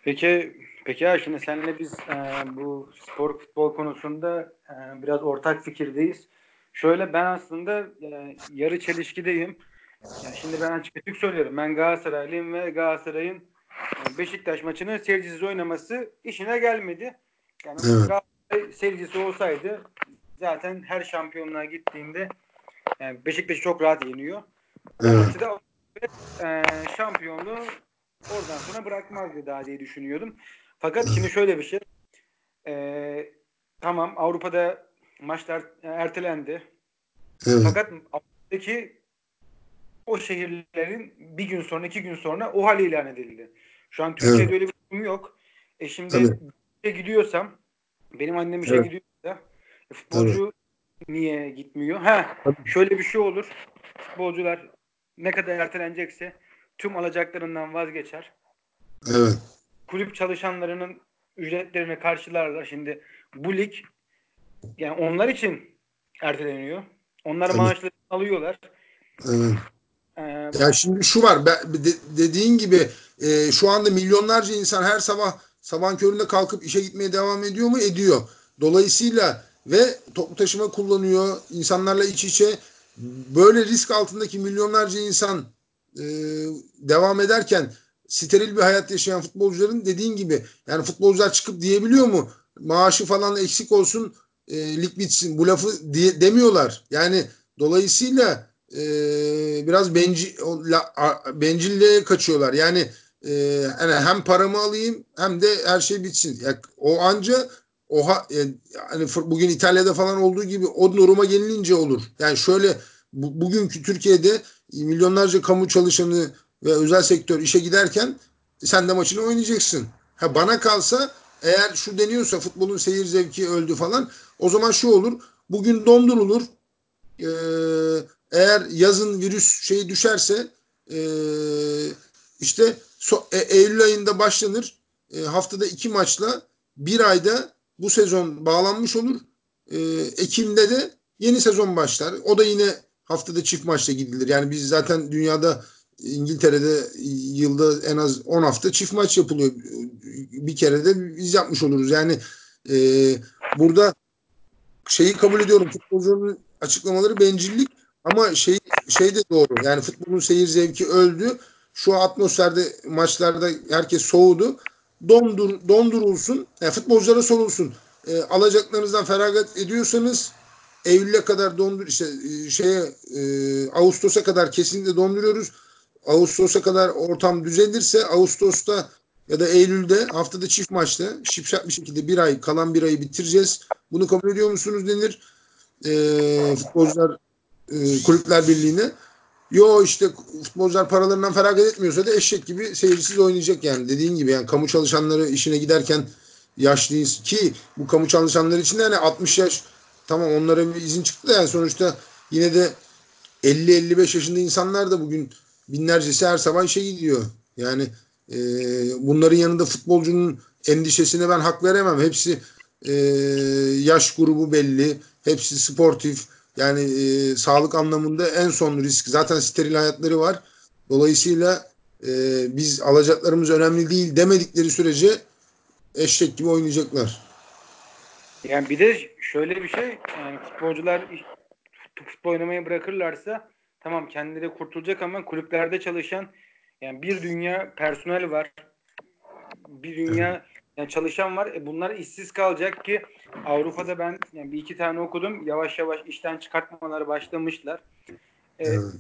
Peki peki ya şimdi seninle biz e, bu spor futbol konusunda e, biraz ortak fikirdeyiz. Şöyle ben aslında e, yarı çelişkideyim. Yani şimdi ben açık açık söylüyorum. Ben Galatasaraylıyım ve Galatasaray'ın Beşiktaş maçını seyircisiz oynaması işine gelmedi. Yani evet. Seyircisi olsaydı zaten her şampiyonluğa gittiğinde yani Beşiktaş çok rahat yeniyor. Evet. maçı da e, şampiyonluğu oradan sonra bırakmazdı daha diye düşünüyordum. Fakat şimdi şöyle bir şey. E, tamam Avrupa'da maçlar ertelendi. Evet. Fakat Avrupa'daki o şehirlerin bir gün sonra iki gün sonra o hal ilan edildi. Şu an Türkiye'de evet. öyle bir durum yok. E şimdi evet. gidiyorsam benim annem işe evet. gidiyorsa e, futbolcu evet. niye gitmiyor? Ha şöyle bir şey olur. Futbolcular ne kadar ertelenecekse tüm alacaklarından vazgeçer. Evet. Kulüp çalışanlarının ücretlerini karşılarlar. Şimdi bu lig yani onlar için erteleniyor. Onlar Tabii. maaşlarını alıyorlar. Evet. Ee, ya şimdi şu var de, dediğin gibi e, şu anda milyonlarca insan her sabah sabah köründe kalkıp işe gitmeye devam ediyor mu? Ediyor. Dolayısıyla ve toplu taşıma kullanıyor. insanlarla iç içe böyle risk altındaki milyonlarca insan e, devam ederken steril bir hayat yaşayan futbolcuların dediğin gibi yani futbolcular çıkıp diyebiliyor mu? Maaşı falan eksik olsun e, lig bitsin. Bu lafı diye, demiyorlar. Yani dolayısıyla e, biraz benci, bencilliğe kaçıyorlar. Yani e, yani hem paramı alayım hem de her şey bitsin. Ya, o anca oha e, hani bugün İtalya'da falan olduğu gibi o duruma gelinince olur. Yani şöyle bu, bugünkü Türkiye'de milyonlarca kamu çalışanı ve özel sektör işe giderken sen de maçını oynayacaksın. Ha bana kalsa eğer şu deniyorsa futbolun seyir zevki öldü falan o zaman şu olur. Bugün dondurulur. Ee, eğer yazın virüs şeyi düşerse e, işte so, e, Eylül ayında başlanır. E, haftada iki maçla bir ayda bu sezon bağlanmış olur. E, Ekim'de de yeni sezon başlar. O da yine haftada çift maçla gidilir. Yani biz zaten dünyada İngiltere'de yılda en az 10 hafta çift maç yapılıyor. Bir kere de biz yapmış oluruz. Yani e, burada şeyi kabul ediyorum. Futbolcunun açıklamaları bencillik ama şey şey de doğru. Yani futbolun seyir zevki öldü. Şu atmosferde maçlarda herkes soğudu. Dondur dondurulsun. Yani futbolculara sorulsun. E, alacaklarınızdan feragat ediyorsanız Eylül'e kadar dondur işte e, şeye e, Ağustos'a kadar kesinlikle donduruyoruz. Ağustos'a kadar ortam düzelirse Ağustos'ta ya da Eylül'de haftada çift maçta şipşak bir şekilde bir ay kalan bir ayı bitireceğiz. Bunu kabul ediyor musunuz denir e, futbolcular e, kulüpler birliğine. Yo işte futbolcular paralarından feragat etmiyorsa da eşek gibi seyircisiz oynayacak yani. Dediğin gibi yani kamu çalışanları işine giderken yaşlıyız ki bu kamu çalışanları için de hani 60 yaş tamam onlara bir izin çıktı da yani sonuçta yine de 50-55 yaşında insanlar da bugün binlercesi her sabah işe gidiyor. Yani e, bunların yanında futbolcunun endişesine ben hak veremem. Hepsi e, yaş grubu belli. Hepsi sportif. Yani e, sağlık anlamında en son risk. Zaten steril hayatları var. Dolayısıyla e, biz alacaklarımız önemli değil demedikleri sürece eşek gibi oynayacaklar. Yani bir de şöyle bir şey yani futbolcular futbol oynamayı bırakırlarsa tamam kendileri kurtulacak ama kulüplerde çalışan yani bir dünya personel var. Bir dünya yani çalışan var. E bunlar işsiz kalacak ki Avrupa'da ben yani bir iki tane okudum. Yavaş yavaş işten çıkartmaları başlamışlar. E, evet.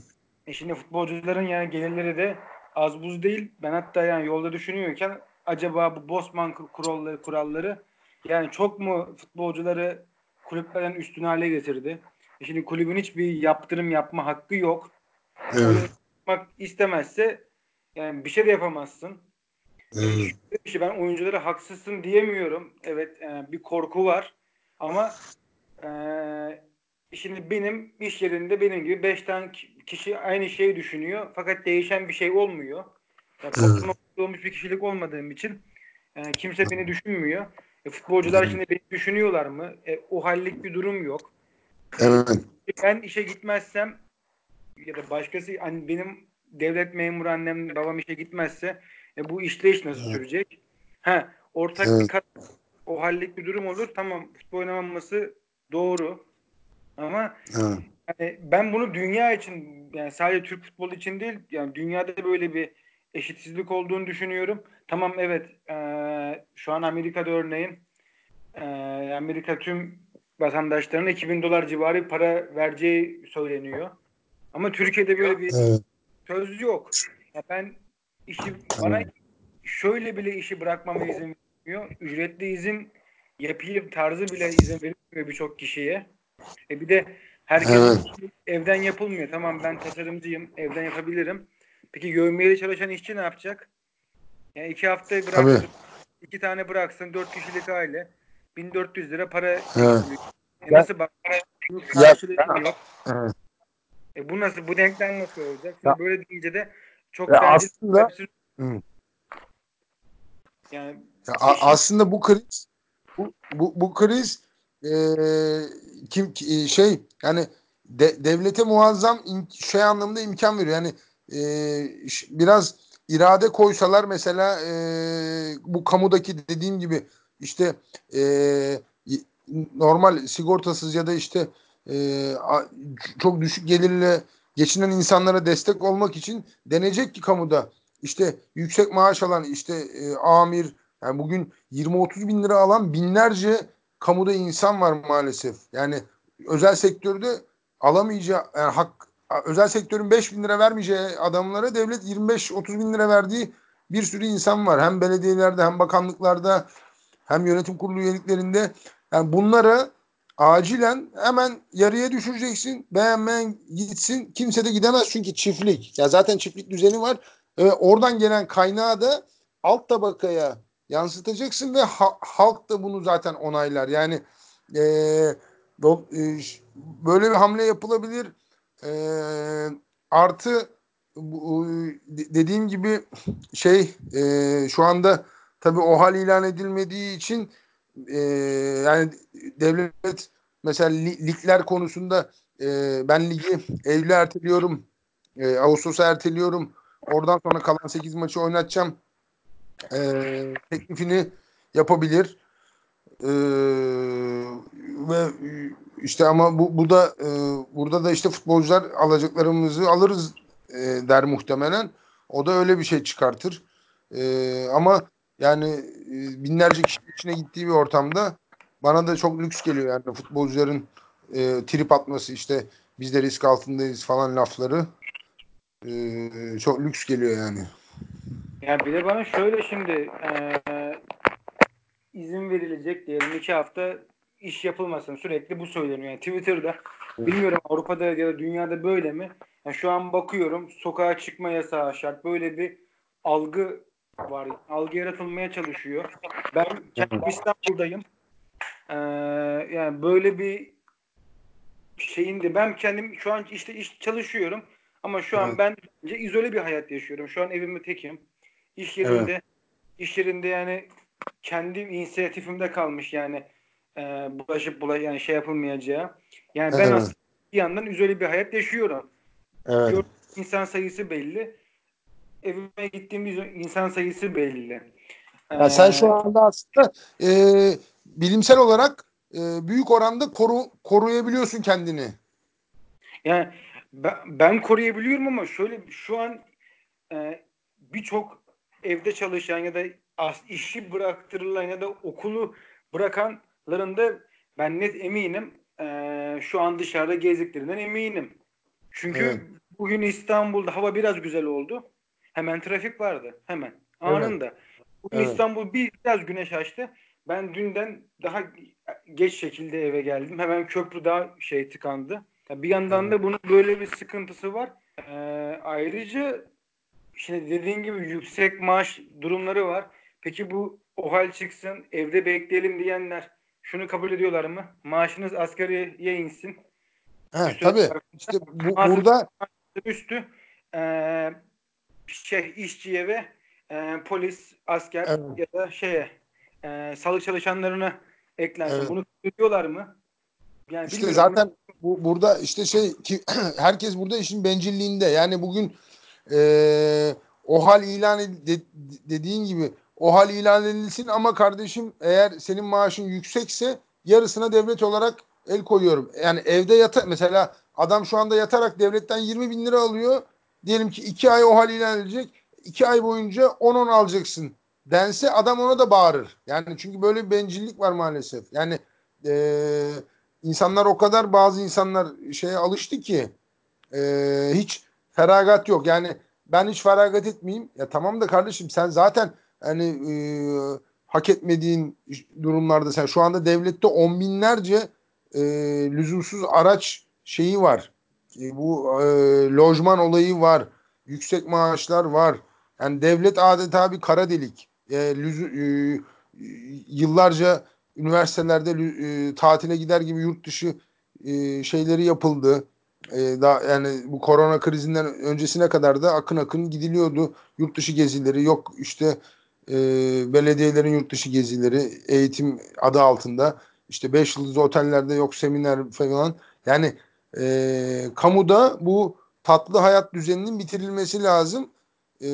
e şimdi futbolcuların yani gelirleri de az buz değil. Ben hatta yani yolda düşünüyorken acaba bu Bosman kuralları, kuralları yani çok mu futbolcuları kulüplerden üstün hale getirdi? E şimdi kulübün hiçbir yaptırım yapma hakkı yok. Evet. Yapmak istemezse yani bir şey de yapamazsın. Şey, ben oyunculara haksızsın diyemiyorum. Evet e, bir korku var. Ama e, şimdi benim iş yerinde benim gibi beş tane kişi aynı şeyi düşünüyor. Fakat değişen bir şey olmuyor. Yani evet. olmuş bir kişilik olmadığım için e, kimse beni düşünmüyor. E, futbolcular şimdi beni düşünüyorlar mı? E, o hallik bir durum yok. Evet. Ben işe gitmezsem ya da başkası hani benim devlet memuru annem babam işe gitmezse e, bu işleyiş nasıl evet. sürecek? Ha, ortak evet. bir kat, o hallik bir durum olur. Tamam futbol oynamaması doğru. Ama evet. yani ben bunu dünya için yani sadece Türk futbolu için değil yani dünyada böyle bir eşitsizlik olduğunu düşünüyorum. Tamam evet e, şu an Amerika'da örneğin e, Amerika tüm vatandaşlarına 2000 dolar civarı para vereceği söyleniyor. Ama Türkiye'de böyle bir evet. söz yok. Ya ben işi bana şöyle bile işi bırakmama izin vermiyor. Ücretli izin yapayım tarzı bile izin vermiyor birçok kişiye. E bir de herkes evet. evden yapılmıyor. Tamam ben tasarımcıyım. Evden yapabilirim. Peki yövmeyeli çalışan işçi ne yapacak? Yani iki haftayı bıraksın. Tabii. iki tane bıraksın. Dört kişilik aile. 1400 lira para evet. e nasıl bak? Karşılığı yok. Evet. E bu nasıl? Bu denklem nasıl olacak? Şimdi böyle deyince de çok ya aslında hı. yani ya aslında bu kriz bu, bu, bu kriz e, kim e, şey yani de, devlete muazzam im, şey anlamında imkan veriyor. Yani e, biraz irade koysalar mesela e, bu kamudaki dediğim gibi işte e, normal sigortasız ya da işte e, çok düşük gelirle geçinen insanlara destek olmak için denecek ki kamuda işte yüksek maaş alan işte e, amir yani bugün 20-30 bin lira alan binlerce kamuda insan var maalesef. Yani özel sektörde alamayacağı yani hak özel sektörün 5 bin lira vermeyeceği adamlara devlet 25-30 bin lira verdiği bir sürü insan var. Hem belediyelerde hem bakanlıklarda hem yönetim kurulu üyeliklerinde. Yani bunlara acilen hemen yarıya düşüreceksin. Beğenmeyen gitsin. Kimse de gidemez çünkü çiftlik. Ya zaten çiftlik düzeni var. Ee, oradan gelen kaynağı da alt tabakaya yansıtacaksın ve ha- halk da bunu zaten onaylar. Yani e, do, e, böyle bir hamle yapılabilir. E, artı bu, dediğim gibi şey e, şu anda tabii o hal ilan edilmediği için e, yani devlet mesela ligler konusunda e, ben ligi Eylül'e erteliyorum. E, Ağustos'a erteliyorum. Oradan sonra kalan 8 maçı oynatacağım. E, teklifini yapabilir. E, ve işte ama bu, bu da e, burada da işte futbolcular alacaklarımızı alırız e, der muhtemelen. O da öyle bir şey çıkartır. E, ama yani binlerce kişi içine gittiği bir ortamda bana da çok lüks geliyor yani futbolcuların e, trip atması işte biz de risk altındayız falan lafları e, çok lüks geliyor yani. Yani bir de bana şöyle şimdi e, izin verilecek diyelim iki hafta iş yapılmasın sürekli bu söyleniyor. Yani Twitter'da bilmiyorum Avrupa'da ya da dünyada böyle mi? Yani şu an bakıyorum sokağa çıkma yasağı şart. Böyle bir algı var. Algı yaratılmaya çalışıyor. Ben kendim İstanbul'dayım. Ee, yani böyle bir şeyindi. Ben kendim şu an işte iş çalışıyorum. Ama şu an Evet. ben izole bir hayat yaşıyorum. Şu an evimde tekim. İş yerinde iş yerinde yani kendim inisiyatifimde kalmış yani e, bulaşıp bula yani şey yapılmayacağı. Yani ben Evet. aslında bir yandan izole bir hayat yaşıyorum. Evet. Gördüğüm insan sayısı belli. Evime gittiğim insan sayısı belli. Ya sen Ee, şu anda aslında e, bilimsel olarak e, büyük oranda koru, koruyabiliyorsun kendini. Yani ben, ben koruyabiliyorum ama şöyle şu an e, birçok evde çalışan ya da işi bıraktırılan ya da okulu bırakanların da ben net eminim e, şu an dışarıda gezdiklerinden eminim. Çünkü Evet. bugün İstanbul'da hava biraz güzel oldu. Hemen trafik vardı. Hemen. Anında. Bugün Evet. İstanbul bir biraz güneş açtı. Ben dünden daha geç şekilde eve geldim. Hemen köprü daha şey tıkandı. Bir yandan Evet. da bunun böyle bir sıkıntısı var. Ee, ayrıca şimdi dediğin gibi yüksek maaş durumları var. Peki bu o hal çıksın evde bekleyelim diyenler şunu kabul ediyorlar mı? Maaşınız asgariye insin. He, süre tabii. İşte bu, burada üstü e, şey işçiye ve e, polis, asker evet, ya da şeye e, sağlık çalışanlarına eklensin. evet. Bunu diyorlar mı? Yani İşte zaten bu burada işte şey ki herkes burada işin bencilliğinde. Yani bugün e, o hal ilan de- dediğin gibi o hal ilan edilsin ama kardeşim eğer senin maaşın yüksekse yarısına devlet olarak el koyuyorum. Yani evde yata mesela adam şu anda yatarak devletten 20 bin lira alıyor. Diyelim ki iki ay o hal ilan edilecek. iki ay boyunca 10-10 alacaksın dense adam ona da bağırır. Yani çünkü böyle bir bencillik var maalesef. Yani eee insanlar o kadar bazı insanlar şeye alıştı ki e, hiç feragat yok. Yani ben hiç feragat etmeyeyim. Ya tamam da kardeşim sen zaten hani e, hak etmediğin durumlarda sen şu anda devlette on binlerce e, lüzumsuz araç şeyi var. E, bu e, lojman olayı var. Yüksek maaşlar var. Yani devlet adeta bir kara delik. E, lüzu, e, yıllarca üniversitelerde e, tatile gider gibi yurt dışı e, şeyleri yapıldı. E, daha yani bu korona krizinden öncesine kadar da akın akın gidiliyordu. Yurt dışı gezileri yok işte e, belediyelerin yurt dışı gezileri eğitim adı altında. İşte beş yıldızlı otellerde yok seminer falan. Yani e, kamuda bu tatlı hayat düzeninin bitirilmesi lazım. E,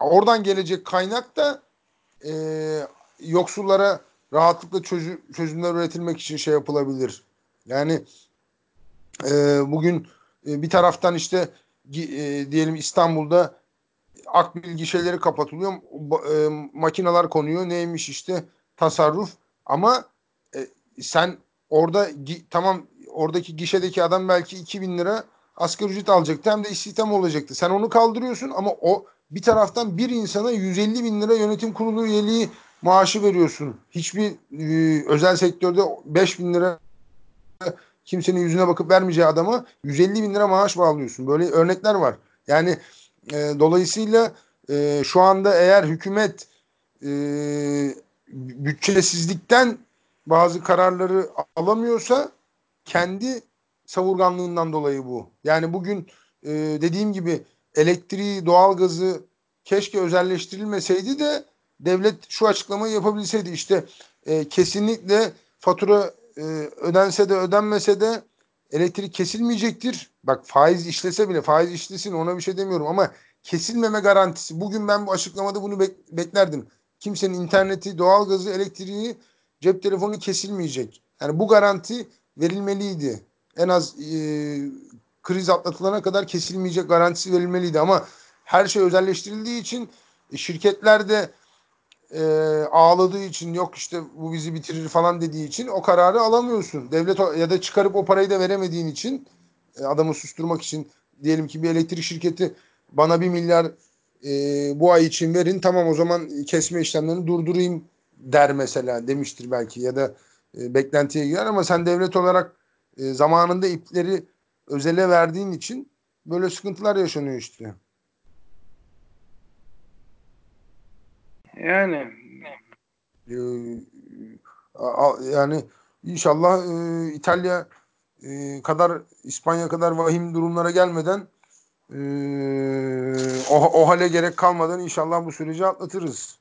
oradan gelecek kaynak da e, yoksullara rahatlıkla çözü, çözümler üretilmek için şey yapılabilir. Yani e, bugün e, bir taraftan işte e, diyelim İstanbul'da akbil gişeleri kapatılıyor. E, makineler konuyor. Neymiş işte tasarruf. Ama e, sen orada tamam oradaki gişedeki adam belki 2000 lira asgari ücret alacaktı. Hem de istihdam olacaktı. Sen onu kaldırıyorsun ama o bir taraftan bir insana 150 bin lira yönetim kurulu üyeliği maaşı veriyorsun. Hiçbir e, özel sektörde 5 bin lira kimsenin yüzüne bakıp vermeyeceği adama 150 bin lira maaş bağlıyorsun. Böyle örnekler var. Yani e, dolayısıyla e, şu anda eğer hükümet e, bütçesizlikten bazı kararları alamıyorsa kendi savurganlığından dolayı bu. Yani bugün e, dediğim gibi elektriği, doğalgazı keşke özelleştirilmeseydi de devlet şu açıklamayı yapabilseydi. İşte e, kesinlikle fatura e, ödense de ödenmese de elektrik kesilmeyecektir. Bak faiz işlese bile faiz işlesin ona bir şey demiyorum ama kesilmeme garantisi. Bugün ben bu açıklamada bunu bek- beklerdim. Kimsenin interneti, doğalgazı, elektriği, cep telefonu kesilmeyecek. Yani bu garanti verilmeliydi. En az e, kriz atlatılana kadar kesilmeyecek garantisi verilmeliydi ama her şey özelleştirildiği için e, şirketler de e, ağladığı için yok işte bu bizi bitirir falan dediği için o kararı alamıyorsun. Devlet ya da çıkarıp o parayı da veremediğin için e, adamı susturmak için diyelim ki bir elektrik şirketi bana bir milyar e, bu ay için verin tamam o zaman kesme işlemlerini durdurayım der mesela demiştir belki ya da e, beklentiye girer ama sen devlet olarak e, zamanında ipleri özele verdiğin için böyle sıkıntılar yaşanıyor işte. Yani Ee, yani inşallah e, İtalya e, kadar İspanya kadar vahim durumlara gelmeden e, o, o hale gerek kalmadan inşallah bu süreci atlatırız.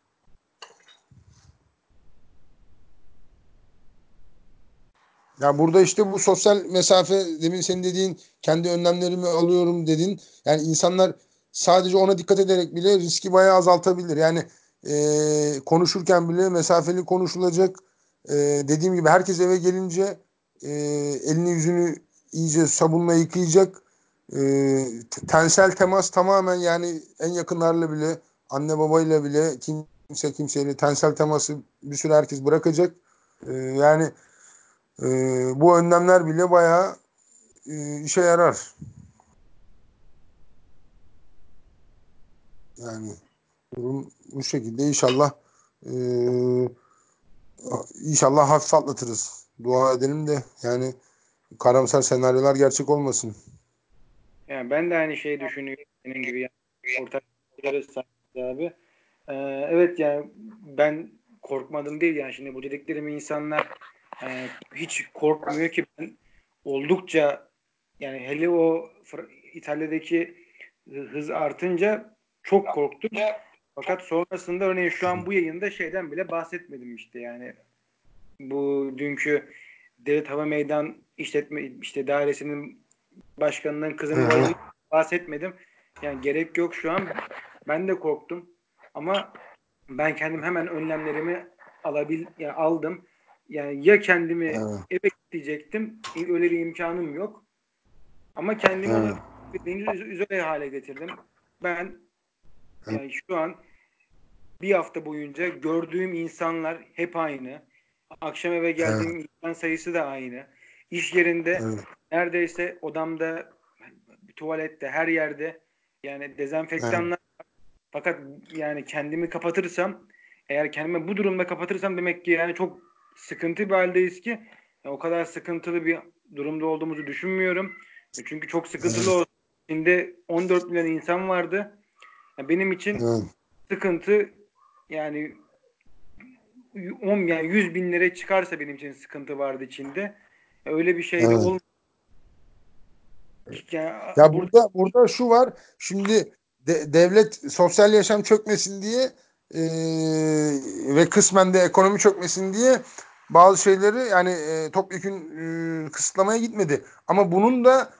Ya burada işte bu sosyal mesafe demin senin dediğin kendi önlemlerimi alıyorum dedin. Yani insanlar sadece ona dikkat ederek bile riski bayağı azaltabilir. Yani e, konuşurken bile mesafeli konuşulacak. E, dediğim gibi herkes eve gelince e, elini yüzünü iyice sabunla yıkayacak. E, tensel temas tamamen yani en yakınlarla bile anne babayla bile kimse kimseyle tensel teması bir süre herkes bırakacak. E, yani e, bu önlemler bile bayağı e, işe yarar. Yani durum bu şekilde inşallah e, inşallah hafif atlatırız. Dua edelim de yani karamsar senaryolar gerçek olmasın. Yani ben de aynı şeyi düşünüyorum senin gibi yani ortak abi. Ee, evet yani ben korkmadım değil yani şimdi bu dediklerimi insanlar e, hiç korkmuyor ki ben oldukça yani hele o İtalya'daki hız artınca çok korktum. Fakat sonrasında örneğin şu an bu yayında şeyden bile bahsetmedim işte yani bu dünkü Devlet Hava Meydan işletme işte dairesinin başkanının kızının bahsetmedim. Yani gerek yok şu an. Ben de korktum. Ama ben kendim hemen önlemlerimi alabil yani aldım. Yani ya kendimi evet. eve gidecektim. Öyle bir imkanım yok. Ama kendimi evet. onu izole hale getirdim. Ben yani şu an bir hafta boyunca gördüğüm insanlar hep aynı. Akşam eve geldiğim evet. insan sayısı da aynı. İş yerinde evet. neredeyse odamda, tuvalette, her yerde yani dezenfektanlar evet. Fakat yani kendimi kapatırsam eğer kendimi bu durumda kapatırsam demek ki yani çok sıkıntı bir haldeyiz ki yani o kadar sıkıntılı bir durumda olduğumuzu düşünmüyorum. Çünkü çok sıkıntılı evet. Şimdi 14 milyon insan vardı. Yani benim için evet. sıkıntı yani 10 yani 100 bin lira çıkarsa benim için sıkıntı vardı içinde. Öyle bir şey de evet. olmadı. Yani ya burada burada şu var. Şimdi de, devlet sosyal yaşam çökmesin diye e, ve kısmen de ekonomi çökmesin diye bazı şeyleri yani e, topyekun e, kısıtlamaya gitmedi. Ama bunun da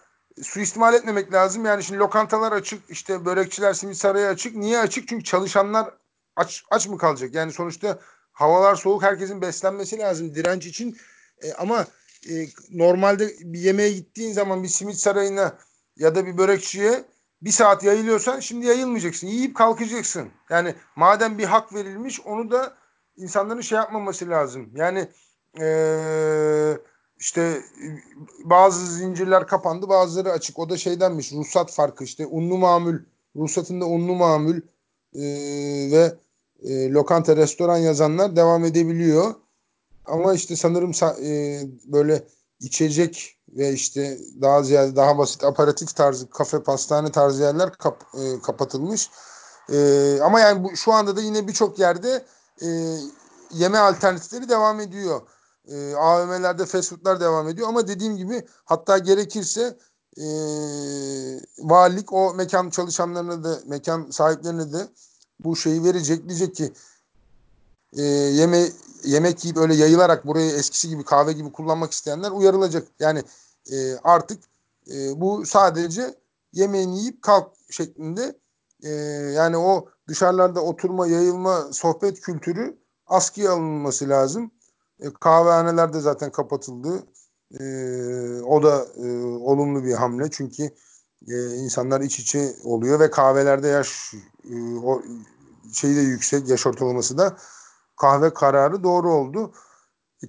suistimal etmemek lazım. Yani şimdi lokantalar açık, işte börekçiler, simit sarayı açık. Niye açık? Çünkü çalışanlar aç aç mı kalacak? Yani sonuçta havalar soğuk, herkesin beslenmesi lazım direnç için. E, ama e, normalde bir yemeğe gittiğin zaman bir simit sarayına ya da bir börekçiye bir saat yayılıyorsan şimdi yayılmayacaksın. Yiyip kalkacaksın. Yani madem bir hak verilmiş onu da insanların şey yapmaması lazım. Yani ee, işte bazı zincirler kapandı bazıları açık. O da şeydenmiş ruhsat farkı işte unlu mamul ruhsatında unlu mamul e, ve e, lokanta restoran yazanlar devam edebiliyor. Ama işte sanırım e, böyle içecek ve işte daha ziyade daha basit aparatif tarzı kafe pastane tarzı yerler kap, e, kapatılmış. E, ama yani bu, şu anda da yine birçok yerde e, yeme alternatifleri devam ediyor. E, AVM'lerde fast foodlar devam ediyor ama dediğim gibi hatta gerekirse e, valilik o mekan çalışanlarına da mekan sahiplerine de bu şeyi verecek. Diyecek ki e, yeme yemek yiyip öyle yayılarak burayı eskisi gibi kahve gibi kullanmak isteyenler uyarılacak. Yani e, artık e, bu sadece yemeğini yiyip kalk şeklinde e, yani o dışarılarda oturma, yayılma, sohbet kültürü askıya alınması lazım. E, kahvehaneler de zaten kapatıldı. E, o da e, olumlu bir hamle çünkü e, insanlar iç içe oluyor ve kahvelerde yaş e, o şeyi de yüksek yaş ortalaması da kahve kararı doğru oldu.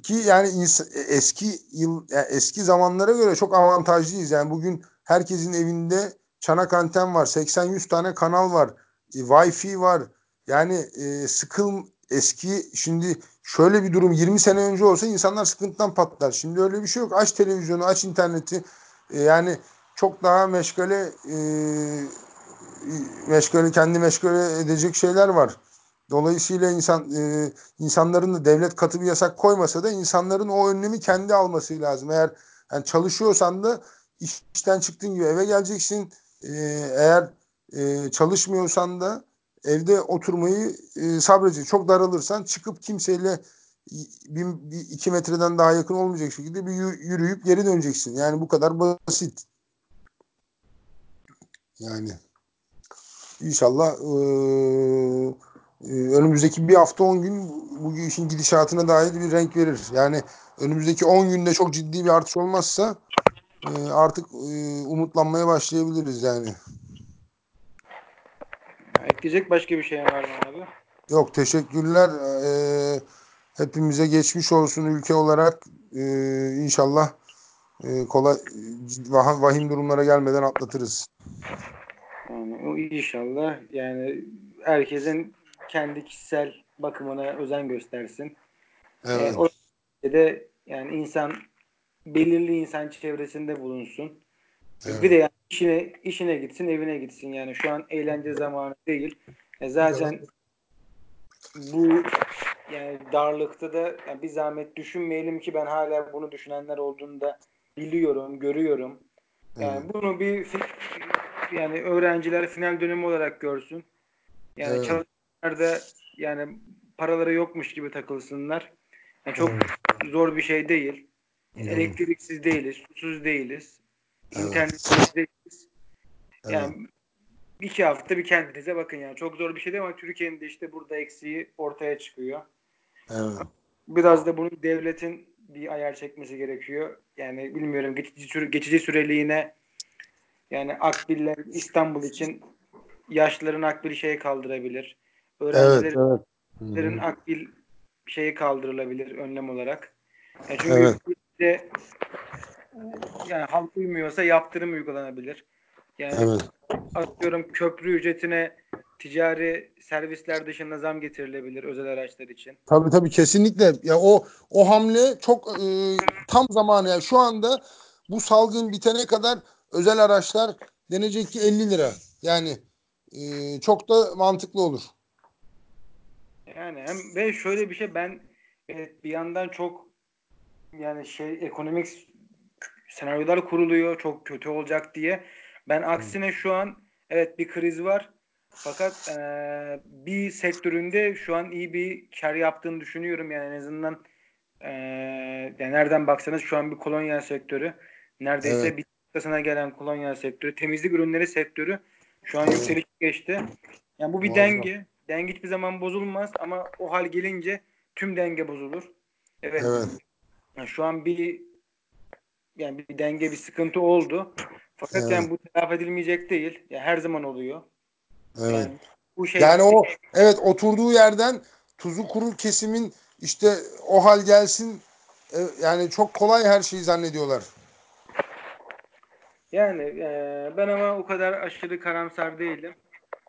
Ki yani eski yıl yani eski zamanlara göre çok avantajlıyız. Yani bugün herkesin evinde çanak anten var. 80-100 tane kanal var. Wi-Fi var. Yani e, sıkıl eski şimdi şöyle bir durum 20 sene önce olsa insanlar sıkıntıdan patlar. Şimdi öyle bir şey yok. Aç televizyonu, aç interneti. E, yani çok daha meşgale e, meşgale kendi meşgale edecek şeyler var. Dolayısıyla insan e, insanların da devlet katı bir yasak koymasa da insanların o önlemi kendi alması lazım. Eğer yani çalışıyorsan da işten çıktığın gibi eve geleceksin. E, eğer e, çalışmıyorsan da evde oturmayı e, sabredeceksin. Çok daralırsan çıkıp kimseyle bir, bir iki metreden daha yakın olmayacak şekilde bir yürüyüp geri döneceksin. Yani bu kadar basit. Yani inşallah e, önümüzdeki bir hafta on gün bu işin gidişatına dair bir renk verir. Yani önümüzdeki on günde çok ciddi bir artış olmazsa e, artık e, umutlanmaya başlayabiliriz yani. Ekleyecek başka bir şey var mı abi? Yok teşekkürler. Ee, hepimize geçmiş olsun ülke olarak. Ee, inşallah e, kolay vahim durumlara gelmeden atlatırız. Yani o inşallah yani herkesin kendi kişisel bakımına özen göstersin. Evet. Ee, o de yani insan belirli insan çevresinde bulunsun. Evet. Bir de yani işine işine gitsin, evine gitsin. Yani şu an eğlence zamanı değil. E zaten bu yani darlıkta da yani bir zahmet düşünmeyelim ki ben hala bunu düşünenler olduğunu da biliyorum, görüyorum. Yani evet. bunu bir yani öğrenciler final dönemi olarak görsün. Yani evet. çalışanlar da yani paraları yokmuş gibi takılsınlar. Yani çok evet. zor bir şey değil. Evet. Elektriksiz değiliz, susuz değiliz. Evet. İnternetsiz değiliz. Yani evet. iki hafta bir kendinize bakın yani. Çok zor bir şey değil ama Türkiye'nin de işte burada eksiği ortaya çıkıyor. Evet. Biraz da bunun devletin bir ayar çekmesi gerekiyor. Yani bilmiyorum geçici, süre, geçici süreliğine yani akbiller İstanbul için yaşlıların akbil şeyi kaldırabilir. Öğrencilerin evet, evet. akbil şeyi kaldırılabilir önlem olarak. Yani çünkü evet. de, yani halk uymuyorsa yaptırım uygulanabilir. Yani evet. atıyorum köprü ücretine ticari servisler dışında zam getirilebilir özel araçlar için. Tabii tabii kesinlikle. Ya o o hamle çok e, tam zamanı. Yani şu anda bu salgın bitene kadar özel araçlar denecek ki 50 lira. Yani e, çok da mantıklı olur. Yani hem ve şöyle bir şey ben evet, bir yandan çok yani şey ekonomik senaryolar kuruluyor çok kötü olacak diye. Ben aksine şu an evet bir kriz var. Fakat e, bir sektöründe şu an iyi bir kar yaptığını düşünüyorum. Yani en azından e, yani nereden baksanız şu an bir kolonya sektörü neredeyse evet. bir noktasına gelen kolonya sektörü, temizlik ürünleri sektörü şu an evet. yükseliş geçti. Yani bu bir Muazzam. denge. Denge hiçbir zaman bozulmaz ama o hal gelince tüm denge bozulur. Evet. evet. Yani şu an bir yani bir denge bir sıkıntı oldu. Fakat evet. yani bu telafi edilmeyecek değil. Yani her zaman oluyor. Evet. Yani, bu şey yani o evet oturduğu yerden tuzu kuru kesimin işte o hal gelsin e, yani çok kolay her şeyi zannediyorlar. Yani e, ben ama o kadar aşırı karamsar değilim.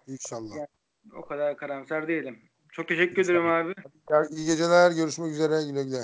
İnşallah. Yani, o kadar karamsar değilim. Çok teşekkür İnşallah. ederim abi. İyi geceler. Görüşmek üzere. Güle güle.